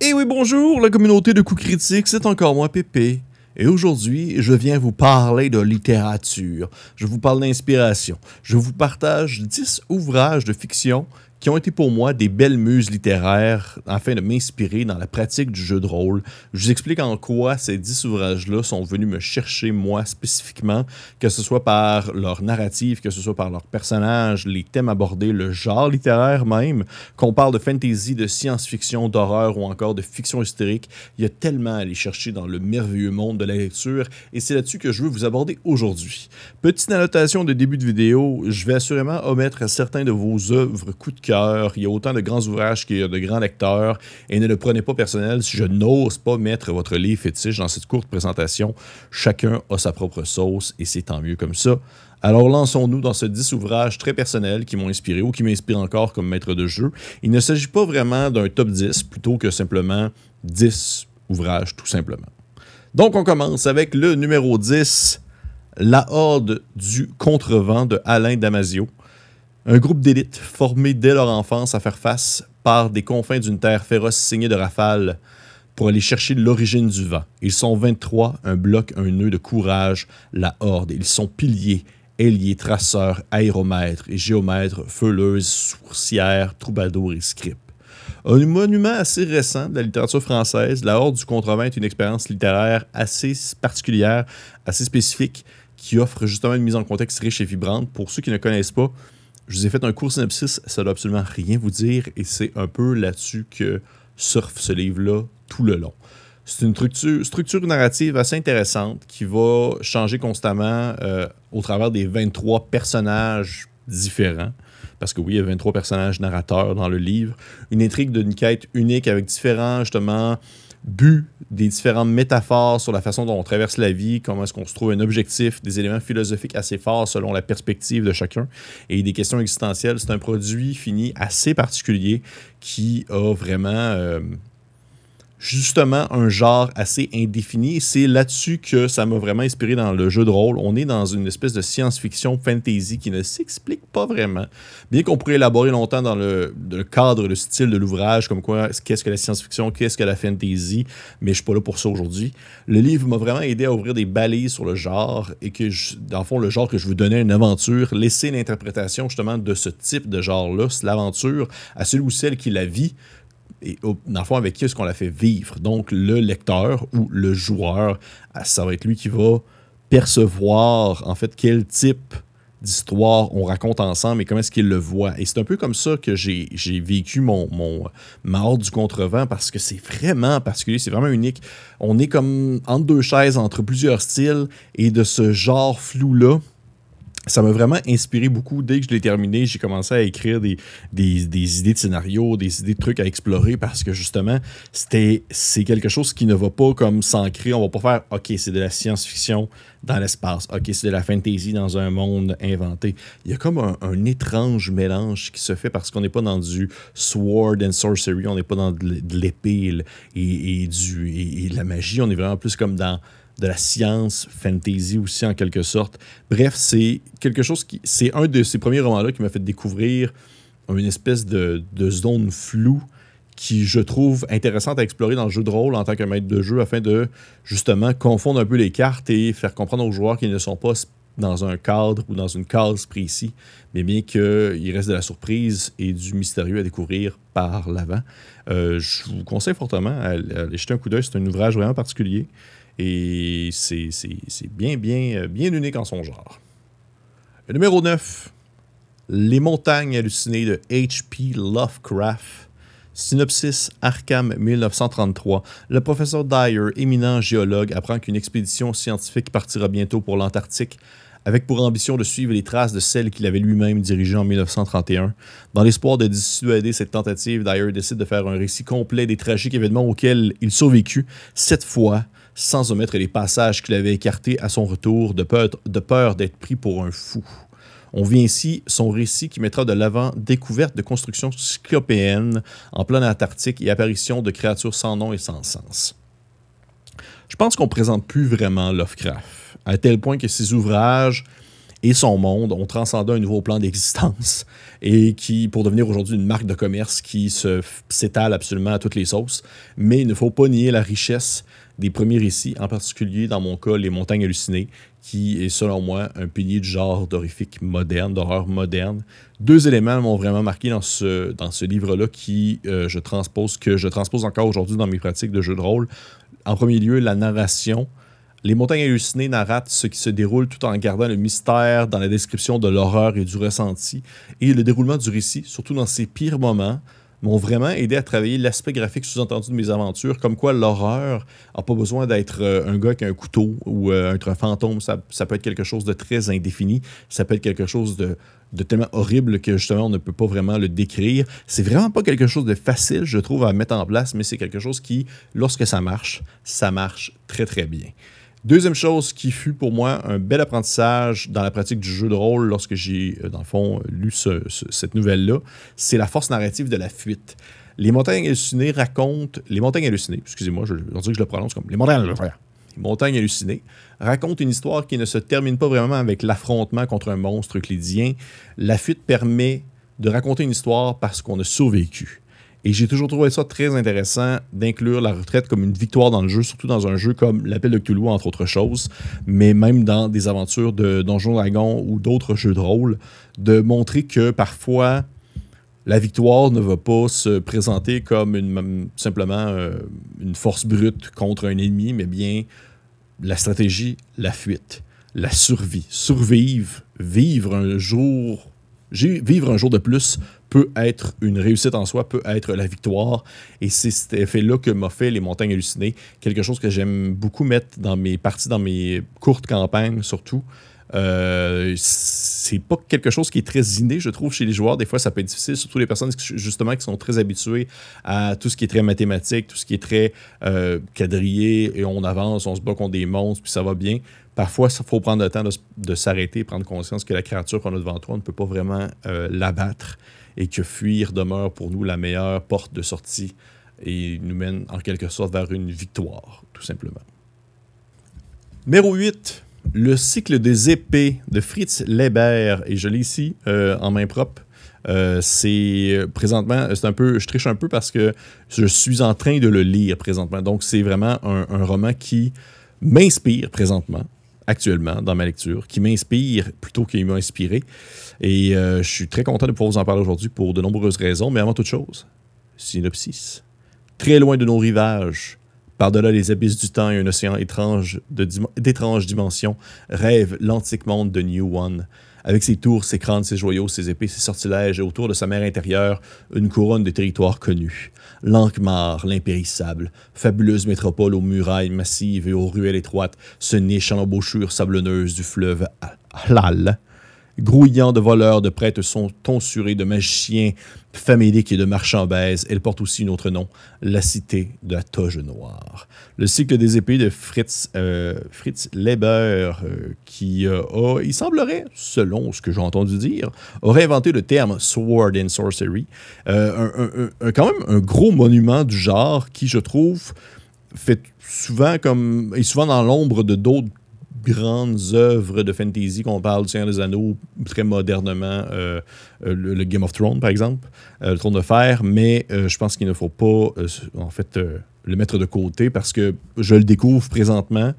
Et oui, bonjour, la communauté de coups critiques, c'est encore moi, Pépé. Et aujourd'hui, je viens vous parler de littérature. Je vous parle d'inspiration. Je vous partage 10 ouvrages de fiction qui ont été pour moi des belles muses littéraires afin de m'inspirer dans la pratique du jeu de rôle. Je vous explique en quoi ces dix ouvrages-là sont venus me chercher moi spécifiquement, que ce soit par leur narrative, que ce soit par leurs personnages, les thèmes abordés, le genre littéraire même, qu'on parle de fantasy, de science-fiction, d'horreur ou encore de fiction historique. Il y a tellement à aller chercher dans le merveilleux monde de la lecture et c'est là-dessus que je veux vous aborder aujourd'hui. Petite annotation de début de vidéo, je vais assurément omettre certains de vos œuvres coup de il y a autant de grands ouvrages qu'il y a de grands lecteurs. Et ne le prenez pas personnel si je n'ose pas mettre votre livre fétiche dans cette courte présentation. Chacun a sa propre sauce et c'est tant mieux comme ça. Alors lançons-nous dans ce 10 ouvrages très personnels qui m'ont inspiré ou qui m'inspirent encore comme maître de jeu. Il ne s'agit pas vraiment d'un top 10 plutôt que simplement 10 ouvrages tout simplement. Donc on commence avec le numéro 10, La Horde du Contrevent de Alain Damasio. Un groupe d'élite formé dès leur enfance à faire face par des confins d'une terre féroce signée de rafales pour aller chercher l'origine du vent. Ils sont 23, un bloc, un nœud de courage, la horde. Ils sont piliers, ailiers, traceurs, aéromètres et géomètres, feuleuses, sourcières, troubadours et scripts. Un monument assez récent de la littérature française, La Horde du Contrevent est une expérience littéraire assez particulière, assez spécifique, qui offre justement une mise en contexte riche et vibrante. Pour ceux qui ne connaissent pas, je vous ai fait un cours synopsis, ça ne doit absolument rien vous dire, et c'est un peu là-dessus que surfe ce livre-là tout le long. C'est une structure, structure, narrative assez intéressante qui va changer constamment euh, au travers des 23 personnages différents. Parce que oui, il y a 23 personnages narrateurs dans le livre. Une intrigue d'une quête unique avec différents, justement, but, des différentes métaphores sur la façon dont on traverse la vie, comment est-ce qu'on se trouve un objectif, des éléments philosophiques assez forts selon la perspective de chacun et des questions existentielles. C'est un produit fini assez particulier qui a vraiment euh, justement un genre assez indéfini. C'est là-dessus que ça m'a vraiment inspiré dans le jeu de rôle. On est dans une espèce de science-fiction fantasy qui ne s'explique pas vraiment. Bien qu'on pourrait élaborer longtemps dans le, cadre, le style de l'ouvrage, comme quoi, qu'est-ce que la science-fiction, qu'est-ce que la fantasy, mais je suis pas là pour ça aujourd'hui. Le livre m'a vraiment aidé à ouvrir des balises sur le genre et que, dans le fond, le genre que je veux donner à une aventure, laisser l'interprétation justement de ce type de genre-là, l'aventure, à celui ou celle qui la vit et dans le fond, avec qui est-ce qu'on la fait vivre? Donc, le lecteur ou le joueur, ah, ça va être lui qui va percevoir, en fait, quel type d'histoire on raconte ensemble et comment est-ce qu'il le voit. Et c'est un peu comme ça que j'ai vécu mon, mon ma du contrevent parce que c'est vraiment particulier, c'est vraiment unique. On est comme entre deux chaises, entre plusieurs styles et de ce genre flou-là, ça m'a vraiment inspiré beaucoup. Dès que je l'ai terminé, j'ai commencé à écrire des, des, idées de scénario, des idées de trucs à explorer parce que justement, c'était c'est quelque chose qui ne va pas comme s'ancrer. On va pas faire OK, c'est de la science-fiction dans l'espace. OK, c'est de la fantasy dans un monde inventé. Il y a comme un, étrange mélange qui se fait parce qu'on n'est pas dans du sword and sorcery, on n'est pas dans de l'épée et, du, et de la magie. On est vraiment plus comme dans de la science fantasy aussi en quelque sorte. Bref, c'est quelque chose qui. C'est un de ces premiers romans-là qui m'a fait découvrir une espèce de, zone floue qui, je trouve, intéressante à explorer dans le jeu de rôle en tant que maître de jeu afin de justement confondre un peu les cartes et faire comprendre aux joueurs qu'ils ne sont pas dans un cadre ou dans une case précis, mais bien qu'il reste de la surprise et du mystérieux à découvrir par l'avant. Euh, je vous conseille fortement à, jeter un coup d'œil. C'est un ouvrage vraiment particulier. Et c'est bien, bien, euh, bien unique en son genre. Le numéro 9, Les montagnes hallucinées de H.P. Lovecraft. Synopsis Arkham 1933. Le professeur Dyer, éminent géologue, apprend qu'une expédition scientifique partira bientôt pour l'Antarctique avec pour ambition de suivre les traces de celle qu'il avait lui-même dirigée en 1931. Dans l'espoir de dissuader cette tentative, Dyer décide de faire un récit complet des tragiques événements auxquels il survécut, cette fois sans omettre les passages qu'il avait écartés à son retour de peur, d'être pris pour un fou. On vit ainsi son récit qui mettra de l'avant découverte de constructions cyclopéennes en plein Antarctique et apparition de créatures sans nom et sans sens. Je pense qu'on présente plus vraiment Lovecraft, à tel point que ses ouvrages et son monde ont transcendé un nouveau plan d'existence et qui, pour devenir aujourd'hui une marque de commerce qui s'étale absolument à toutes les sauces. Mais il ne faut pas nier la richesse des premiers récits, en particulier dans mon cas, Les Montagnes hallucinées, qui est selon moi un pilier du genre d'horrifique moderne, d'horreur moderne. Deux éléments m'ont vraiment marqué dans ce, dans ce livre-là qui euh, je transpose, que je transpose encore aujourd'hui dans mes pratiques de jeu de rôle. En premier lieu, la narration. Les montagnes hallucinées narratent ce qui se déroule tout en gardant le mystère dans la description de l'horreur et du ressenti. Et le déroulement du récit, surtout dans ses pires moments, m'ont vraiment aidé à travailler l'aspect graphique sous-entendu de mes aventures, comme quoi l'horreur n'a pas besoin d'être euh, un gars avec un couteau ou euh, être un fantôme. Ça, peut être quelque chose de très indéfini. Ça peut être quelque chose de, tellement horrible que justement on ne peut pas vraiment le décrire. C'est vraiment pas quelque chose de facile, je trouve, à mettre en place, mais c'est quelque chose qui, lorsque ça marche, ça marche très très bien. Deuxième chose qui fut pour moi un bel apprentissage dans la pratique du jeu de rôle lorsque j'ai, euh, dans le fond, lu cette nouvelle-là, c'est la force narrative de la fuite. Les montagnes hallucinées racontent. Les montagnes hallucinées, excusez-moi, je, que je le prononce comme les montagnes hallucinées. Les montagnes hallucinées racontent une histoire qui ne se termine pas vraiment avec l'affrontement contre un monstre euclidien. La fuite permet de raconter une histoire parce qu'on a survécu. Et j'ai toujours trouvé ça très intéressant d'inclure la retraite comme une victoire dans le jeu, surtout dans un jeu comme l'Appel de Cthulhu, entre autres choses, mais même dans des aventures de Donjons Dragons ou d'autres jeux de rôle, de montrer que parfois la victoire ne va pas se présenter comme une, simplement euh, une force brute contre un ennemi, mais bien la stratégie, la fuite, la survie. Survivre, vivre un jour, vivre un jour de plus peut être une réussite en soi, peut être la victoire. Et c'est cet effet-là que m'a fait les montagnes hallucinées. Quelque chose que j'aime beaucoup mettre dans mes parties, dans mes courtes campagnes surtout. Euh, c'est pas quelque chose qui est très inné, je trouve, chez les joueurs. Des fois, ça peut être difficile, surtout les personnes justement qui sont très habituées à tout ce qui est très mathématique, tout ce qui est très euh, quadrillé, et on avance, on se bat contre des monstres, puis ça va bien. Parfois, il faut prendre le temps de, s'arrêter, prendre conscience que la créature qu'on a devant toi, on ne peut pas vraiment euh, l'abattre et que fuir demeure pour nous la meilleure porte de sortie et nous mène en quelque sorte vers une victoire, tout simplement. Numéro 8, le cycle des épées de Fritz Leber, et je l'ai ici euh, en main propre. Euh, c'est présentement, c'est un peu, je triche un peu parce que je suis en train de le lire présentement. Donc, c'est vraiment un, un, roman qui m'inspire présentement, actuellement, dans ma lecture, qui m'inspire plutôt qu'il m'a inspiré. Et euh, je suis très content de pouvoir vous en parler aujourd'hui pour de nombreuses raisons, mais avant toute chose, synopsis. Très loin de nos rivages, par-delà les abysses du temps et un océan étrange d'étranges dimensions, rêve l'antique monde de New One. Avec ses tours, ses crânes, ses joyaux, ses épées, ses sortilèges, et autour de sa mer intérieure, une couronne de territoires connus. L'Ankmar, l'impérissable, fabuleuse métropole aux murailles massives et aux ruelles étroites, se niche en l'embouchure sablonneuse du fleuve Halal grouillant de voleurs, de prêtres tonsurés, de magiciens faméliques et de marchands baises. Elle porte aussi un autre nom, la cité de la toge noire. Le cycle des épées de Fritz, euh, Fritz Leber, euh, qui euh, a, il semblerait, selon ce que j'ai entendu dire, aurait inventé le terme Sword and Sorcery. quand même un gros monument du genre qui, je trouve, fait souvent comme est souvent dans l'ombre de d'autres grandes œuvres de fantasy, qu'on parle du Seigneur des Anneaux très modernement, euh, euh, le, Game of Thrones par exemple, euh, le Trône de Fer, mais je pense qu'il ne faut pas en fait le mettre de côté parce que je le découvre présentement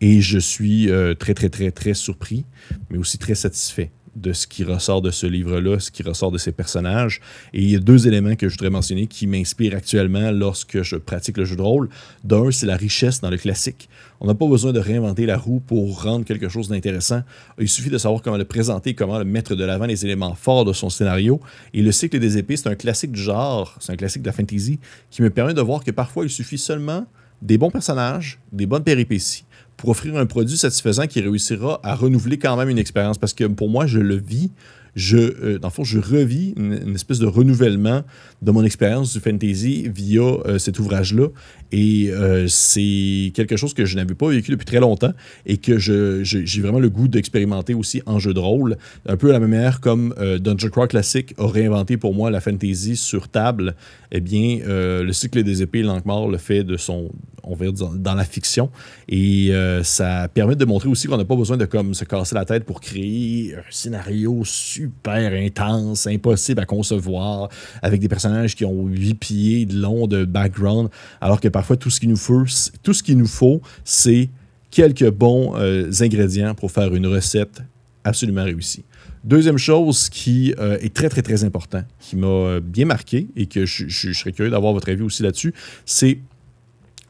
et je suis très très très très surpris, mais aussi très satisfait de ce qui ressort de ce livre-là, ce qui ressort de ces personnages. Et il y a deux éléments que je voudrais mentionner qui m'inspirent actuellement lorsque je pratique le jeu de rôle. D'un, c'est la richesse dans le classique. On n'a pas besoin de réinventer la roue pour rendre quelque chose d'intéressant. Il suffit de savoir comment le présenter, comment le mettre de l'avant les éléments forts de son scénario. Et le cycle des épées, c'est un classique du genre, c'est un classique de la fantasy qui me permet de voir que parfois il suffit seulement des bons personnages, des bonnes péripéties pour offrir un produit satisfaisant qui réussira à renouveler quand même une expérience. Parce que pour moi, je le vis. Je, euh, dans le fond, je revis une, espèce de renouvellement de mon expérience du fantasy via euh, cet ouvrage-là. Et euh, c'est quelque chose que je n'avais pas vécu depuis très longtemps et que j'ai vraiment le goût d'expérimenter aussi en jeu de rôle. Un peu à la même manière comme Dungeon Crawl Classic a réinventé pour moi la fantasy sur table. Eh bien, le cycle des épées, Lankmar le fait de son on va dire, dans, la fiction. Et ça permet de montrer aussi qu'on n'a pas besoin de comme, se casser la tête pour créer un scénario super intense, impossible à concevoir, avec des personnages qui ont huit pieds de long de background, alors que parfois tout ce qu'il nous faut, tout ce qu'il nous faut, c'est quelques bons ingrédients pour faire une recette absolument réussie. Deuxième chose qui euh, est très, très, très important, qui m'a euh, bien marqué et que je serais curieux d'avoir votre avis aussi là-dessus, c'est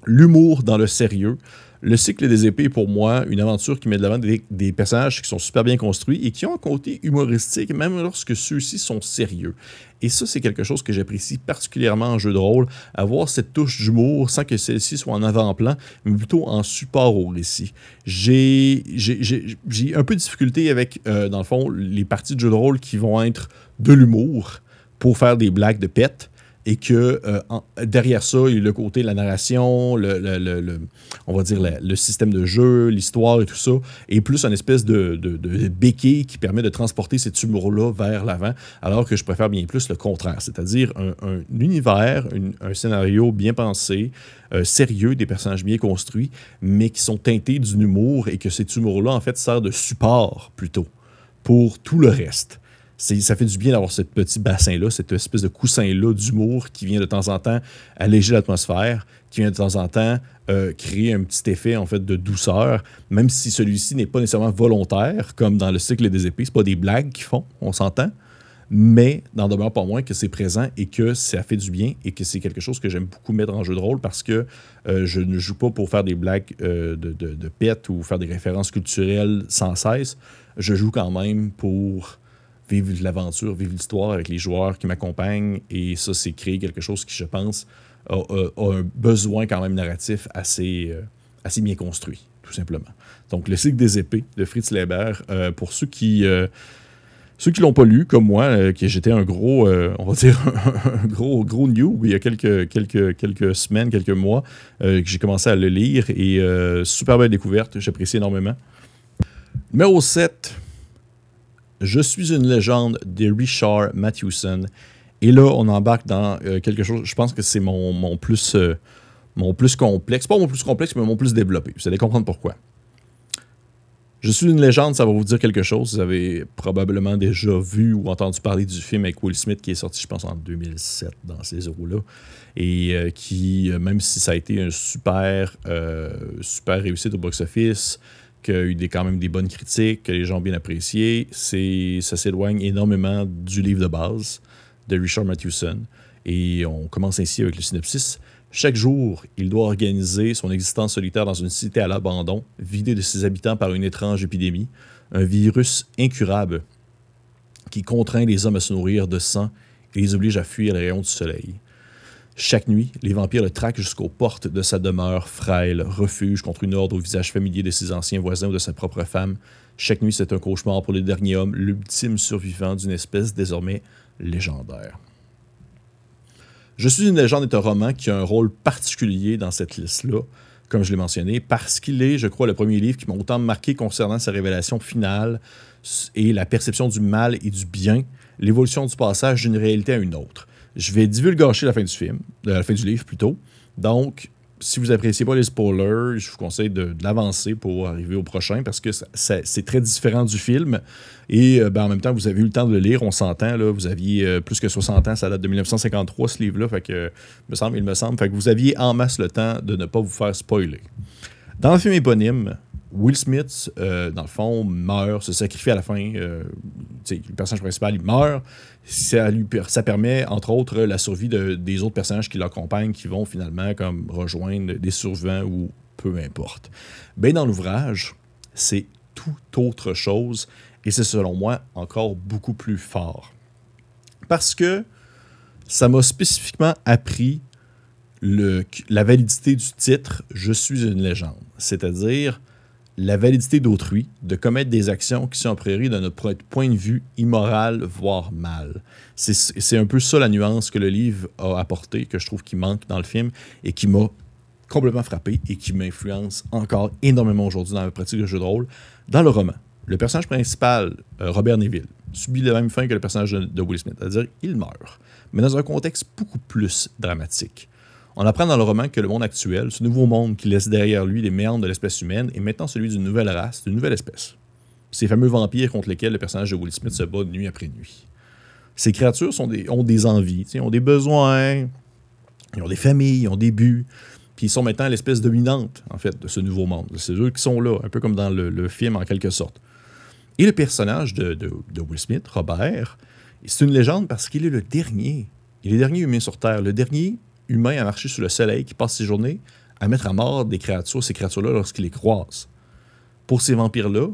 l'humour dans le sérieux. Le cycle des épées est pour moi une aventure qui met de l'avant des, personnages qui sont super bien construits et qui ont un côté humoristique, même lorsque ceux-ci sont sérieux. Et ça, c'est quelque chose que j'apprécie particulièrement en jeu de rôle, avoir cette touche d'humour sans que celle-ci soit en avant-plan, mais plutôt en support au récit. J'ai un peu de difficulté avec, euh, dans le fond, les parties de jeu de rôle qui vont être de l'humour pour faire des blagues de pète et que euh, derrière ça, il y a le côté de la narration, le, on va dire le système de jeu, l'histoire et tout ça, et plus une espèce de, de, béquille qui permet de transporter cet humour-là vers l'avant, alors que je préfère bien plus le contraire, c'est-à-dire un, univers, un scénario bien pensé, euh, sérieux, des personnages bien construits, mais qui sont teintés d'une humour et que cet humour-là, en fait, sert de support plutôt pour tout le reste ça fait du bien d'avoir ce petit bassin-là, cette espèce de coussin-là d'humour qui vient de temps en temps alléger l'atmosphère, qui vient de temps en temps euh, créer un petit effet en fait de douceur, même si celui-ci n'est pas nécessairement volontaire, comme dans le cycle des épées. Ce pas des blagues qu'ils font, on s'entend, mais n'en demeure pas moins que c'est présent et que ça fait du bien et que c'est quelque chose que j'aime beaucoup mettre en jeu de rôle parce que euh, je ne joue pas pour faire des blagues euh, de, de, de pète ou faire des références culturelles sans cesse. Je joue quand même pour vivre l'aventure, vivre l'histoire avec les joueurs qui m'accompagnent. Et ça, c'est créer quelque chose qui, je pense, a, un besoin quand même narratif assez, euh, assez bien construit, tout simplement. Donc, le cycle des épées de Fritz Leiber, euh, pour ceux qui... Euh, l'ont pas lu, comme moi, qui j'étais un gros, on va dire, un gros, gros new il y a quelques, quelques, quelques semaines, quelques mois, que j'ai commencé à le lire et super belle découverte, j'apprécie énormément. Numéro 7, je suis une légende de Richard Mathewson. Et là, on embarque dans euh, quelque chose, je pense que c'est mon, plus, euh, mon plus complexe. Pas mon plus complexe, mais mon plus développé. Vous allez comprendre pourquoi. Je suis une légende, ça va vous dire quelque chose. Vous avez probablement déjà vu ou entendu parler du film avec Will Smith qui est sorti, je pense, en 2007 dans ces eaux-là. Et euh, qui, même si ça a été un super, super réussite au box-office, qu'il y a eu des, quand même des bonnes critiques, que les gens ont bien apprécié. Ça s'éloigne énormément du livre de base de Richard Mathewson. Et on commence ainsi avec le synopsis. Chaque jour, il doit organiser son existence solitaire dans une cité à l'abandon, vidée de ses habitants par une étrange épidémie, un virus incurable qui contraint les hommes à se nourrir de sang et les oblige à fuir les rayons du soleil. Chaque nuit, les vampires le traquent jusqu'aux portes de sa demeure frêle, refuge contre une ordre au visage familier de ses anciens voisins ou de sa propre femme. Chaque nuit, c'est un cauchemar pour le dernier homme, l'ultime survivant d'une espèce désormais légendaire. Je suis une légende est un roman qui a un rôle particulier dans cette liste-là, comme je l'ai mentionné, parce qu'il est, je crois, le premier livre qui m'a autant marqué concernant sa révélation finale et la perception du mal et du bien, l'évolution du passage d'une réalité à une autre. Je vais divulgacher la fin du film, euh, la fin du livre plutôt. Donc, si vous appréciez pas les spoilers, je vous conseille de, l'avancer pour arriver au prochain parce que c'est très différent du film. Et euh, ben, en même temps, vous avez eu le temps de le lire, on s'entend. Vous aviez euh, plus que 60 ans, ça date de 1953 ce livre-là. Fait que, me semble, il me semble. Fait que vous aviez en masse le temps de ne pas vous faire spoiler. Dans le film éponyme, Will Smith, dans le fond, meurt, se sacrifie à la fin. le personnage principal, il meurt ça, lui, ça permet, entre autres, la survie de, des autres personnages qui l'accompagnent, qui vont finalement comme rejoindre des survivants ou peu importe. Ben, dans l'ouvrage, c'est tout autre chose et c'est selon moi encore beaucoup plus fort. Parce que ça m'a spécifiquement appris le, la validité du titre Je suis une légende. C'est-à-dire, la validité d'autrui, de commettre des actions qui sont a priori de notre point de vue immoral, voire mal. C'est un peu ça la nuance que le livre a apporté, que je trouve qui manque dans le film et qui m'a complètement frappé et qui m'influence encore énormément aujourd'hui dans ma pratique de jeu de rôle. Dans le roman, le personnage principal, euh, Robert Neville, subit la même fin que le personnage de Will Smith, c'est-à-dire il meurt, mais dans un contexte beaucoup plus dramatique. On apprend dans le roman que le monde actuel, ce nouveau monde qui laisse derrière lui les méandres de l'espèce humaine, est maintenant celui d'une nouvelle race, d'une nouvelle espèce. Ces fameux vampires contre lesquels le personnage de Will Smith se bat nuit après nuit. Ces créatures sont des, ont des envies, ont des besoins, ont des familles, ont des buts, puis ils sont maintenant l'espèce dominante, en fait, de ce nouveau monde. C'est eux qui sont là, un peu comme dans le, film en quelque sorte. Et le personnage de, de Will Smith, Robert, c'est une légende parce qu'il est le dernier. Il est le dernier humain sur Terre, le dernier humain à marcher sous le soleil qui passe ses journées à mettre à mort des créatures, ces créatures-là, lorsqu'il les croise. Pour ces vampires-là,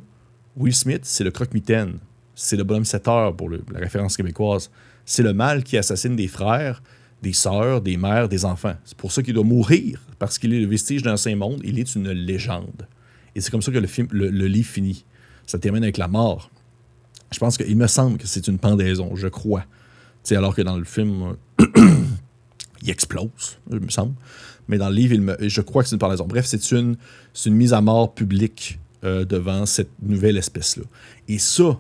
Will Smith, c'est le croque-mitaine. C'est le bonhomme 7 heures pour la référence québécoise. C'est le mal qui assassine des frères, des sœurs, des mères, des enfants. C'est pour ça qu'il doit mourir, parce qu'il est le vestige d'un saint monde. Il est une légende. Et c'est comme ça que le, film, le, livre finit. Ça termine avec la mort. Je pense qu'il me semble que c'est une pendaison, je crois. sais, alors que dans le film, il explose, il me semble. Mais dans le livre, je crois que c'est une pendaison. Bref, c'est une, une mise à mort publique euh, devant cette nouvelle espèce-là. Et ça,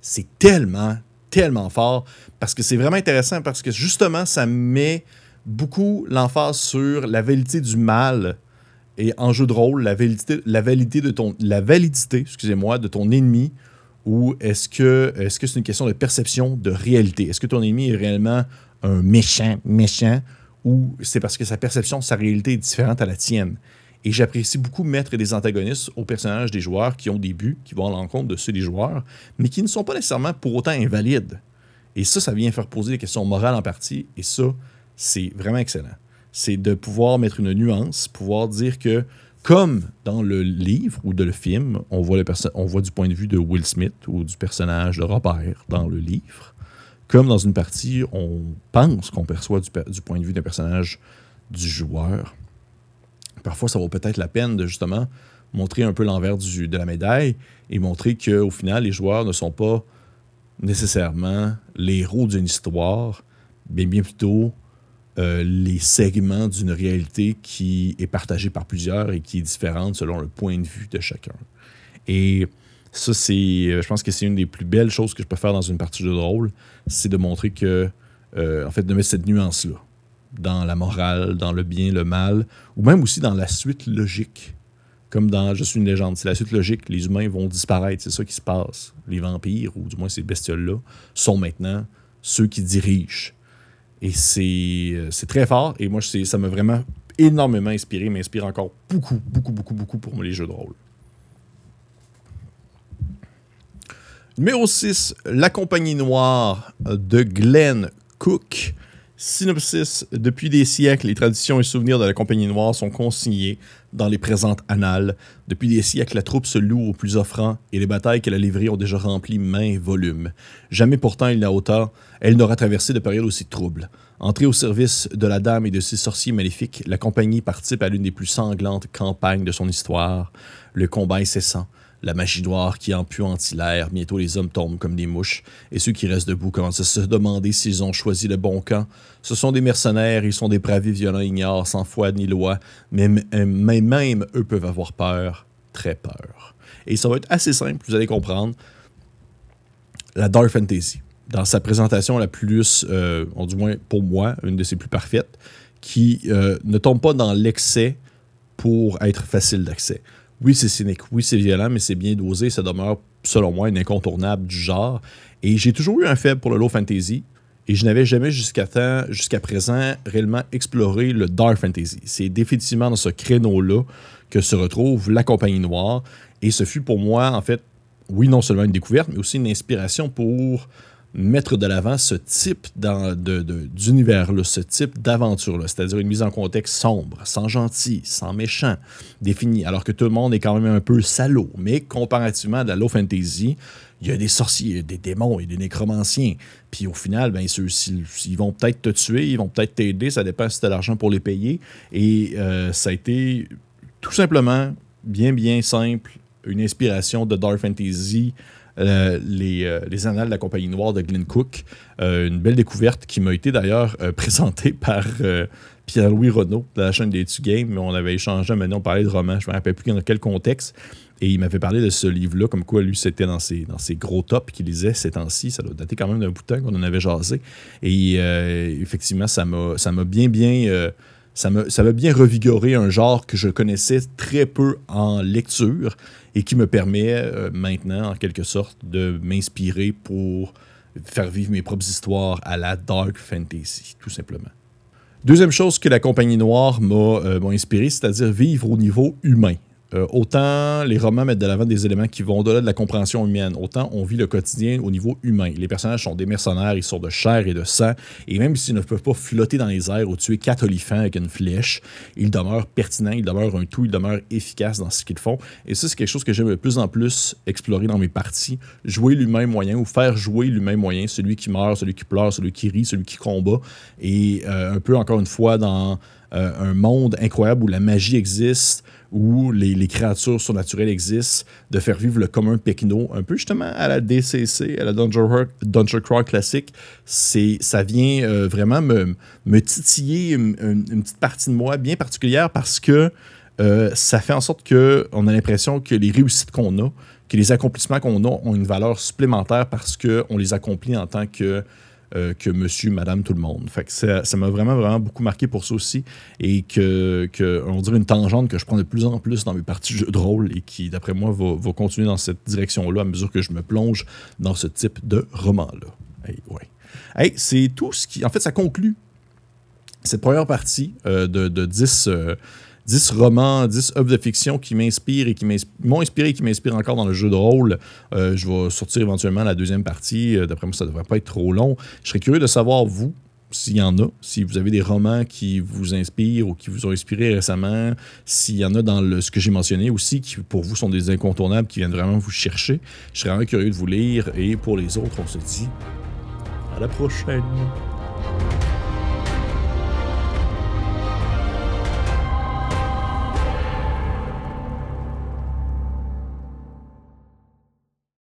c'est tellement, tellement fort parce que c'est vraiment intéressant parce que justement, ça met beaucoup l'emphase sur la validité du mal et en jeu de rôle, la validité, la validité de ton, la validité, excusez-moi, de ton ennemi ou est-ce que est-ce que c'est une question de perception de réalité? Est-ce que ton ennemi est réellement un méchant, méchant, ou c'est parce que sa perception, sa réalité est différente à la tienne? Et j'apprécie beaucoup mettre des antagonistes aux personnages des joueurs qui ont des buts, qui vont à l'encontre de ceux des joueurs, mais qui ne sont pas nécessairement pour autant invalides. Et ça, ça vient faire poser des questions morales en partie, et ça, c'est vraiment excellent. C'est de pouvoir mettre une nuance, pouvoir dire que, comme dans le livre ou de le film, on voit, on voit du point de vue de Will Smith ou du personnage de Robert dans le livre, comme dans une partie, on pense qu'on perçoit du, point de vue d'un personnage du joueur parfois, ça vaut peut-être la peine de justement montrer un peu l'envers de la médaille et montrer qu'au final, les joueurs ne sont pas nécessairement les héros d'une histoire, mais bien plutôt euh, les segments d'une réalité qui est partagée par plusieurs et qui est différente selon le point de vue de chacun. Et ça, c'est, euh, je pense que c'est une des plus belles choses que je peux faire dans une partie de rôle, c'est de montrer que, euh, en fait, de mettre cette nuance-là dans la morale, dans le bien, le mal, ou même aussi dans la suite logique. Comme dans Je suis une légende. C'est la suite logique. Les humains vont disparaître. C'est ça qui se passe. Les vampires, ou du moins ces bestioles-là, sont maintenant ceux qui dirigent. Et c'est euh, très fort. Et moi, ça m'a vraiment énormément inspiré, m'inspire encore beaucoup, beaucoup, beaucoup, beaucoup pour les jeux de rôle. Numéro 6, La Compagnie Noire de Glenn Cook. Synopsis. Depuis des siècles, les traditions et souvenirs de la Compagnie Noire sont consignés dans les présentes annales. Depuis des siècles, la troupe se loue aux plus offrants et les batailles qu'elle a livrées ont déjà rempli main volume. Jamais pourtant il n'a autant, elle n'aura traversé de périodes aussi troubles. Entrée au service de la dame et de ses sorciers maléfiques, la compagnie participe à l'une des plus sanglantes campagnes de son histoire. Le combat incessant, la magie noire qui empuantit l'air, bientôt les hommes tombent comme des mouches, et ceux qui restent debout commencent à se demander s'ils ont choisi le bon camp. Ce sont des mercenaires, ils sont des braves violents, ignorants, sans foi ni loi, mais, mais même eux peuvent avoir peur, très peur. Et ça va être assez simple, vous allez comprendre. La Dark Fantasy, dans sa présentation la plus, euh, du moins pour moi, une de ses plus parfaites, qui euh, ne tombe pas dans l'excès pour être facile d'accès oui, c'est cynique, oui, c'est violent, mais c'est bien dosé. Ça demeure, selon moi, une incontournable du genre. Et j'ai toujours eu un faible pour le low fantasy. Et je n'avais jamais jusqu'à jusqu'à présent réellement exploré le dark fantasy. C'est définitivement dans ce créneau-là que se retrouve la compagnie noire. Et ce fut pour moi, en fait, oui, non seulement une découverte, mais aussi une inspiration pour mettre de l'avant ce type d'univers-là, ce type d'aventure-là, c'est-à-dire une mise en contexte sombre, sans gentil, sans méchant, défini, alors que tout le monde est quand même un peu salaud. Mais comparativement à la low fantasy, il y a des sorciers, des démons et des nécromanciens. Puis au final, ben, ceux ils vont peut-être te tuer, ils vont peut-être t'aider, ça dépend si tu as l'argent pour les payer. Et euh, ça a été tout simplement, bien, bien simple, une inspiration de Dark Fantasy euh, les, euh, les, annales de la compagnie noire de Glenn Cook. Euh, une belle découverte qui m'a été d'ailleurs présentée par, Pierre-Louis Renault de la chaîne des Tu Games. On avait échangé, maintenant on parlait de romans. Je ne me rappelle plus dans quel contexte. Et il m'avait parlé de ce livre-là, comme quoi lui, c'était dans ses, gros tops qu'il lisait ces temps-ci. Ça doit dater quand même d'un bout de temps qu'on en avait jasé. Et effectivement, ça m'a bien, bien. Ça m'a bien revigoré un genre que je connaissais très peu en lecture et qui me permet euh, maintenant, en quelque sorte, de m'inspirer pour faire vivre mes propres histoires à la dark fantasy, tout simplement. Deuxième chose que la compagnie noire m'a inspiré, c'est-à-dire vivre au niveau humain. Euh, autant les romans mettent de l'avant des éléments qui vont au-delà de la compréhension humaine, autant on vit le quotidien au niveau humain. Les personnages sont des mercenaires, ils sont de chair et de sang, et même s'ils ne peuvent pas flotter dans les airs ou tuer quatre olifants avec une flèche, ils demeurent pertinents, ils demeurent un tout, ils demeurent efficaces dans ce qu'ils font. Et ça, c'est quelque chose que j'aime de plus en plus explorer dans mes parties. Jouer l'humain moyen ou faire jouer l'humain moyen, celui qui meurt, celui qui pleure, celui qui rit, celui qui combat. Et euh, un peu, encore une fois, dans euh, un monde incroyable où la magie existe, où les, créatures surnaturelles existent, de faire vivre le commun pecno, un peu justement à la DCC, à la Dungeon, Crawl classique, ça vient euh, vraiment me, me titiller une, petite partie de moi bien particulière parce que euh, ça fait en sorte qu'on a l'impression que les réussites qu'on a, que les accomplissements qu'on a ont une valeur supplémentaire parce qu'on les accomplit en tant que euh, que monsieur, madame, tout le monde. Fait que ça m'a vraiment, vraiment beaucoup marqué pour ça aussi. Et que, que, on dirait une tangente que je prends de plus en plus dans mes parties de jeux de rôle et qui, d'après moi, va, continuer dans cette direction-là à mesure que je me plonge dans ce type de roman-là. Hey, ouais. c'est tout ce qui. En fait, ça conclut cette première partie euh, de 10. 10 romans, 10 œuvres de fiction qui m'inspirent et qui m'ont inspiré et qui m'inspirent encore dans le jeu de rôle. Euh, je vais sortir éventuellement la deuxième partie. Euh, d'après moi, ça ne devrait pas être trop long. Je serais curieux de savoir, vous, s'il y en a, si vous avez des romans qui vous inspirent ou qui vous ont inspiré récemment, s'il y en a dans le, ce que j'ai mentionné aussi, qui pour vous sont des incontournables, qui viennent vraiment vous chercher, je serais vraiment curieux de vous lire. Et pour les autres, on se dit à la prochaine.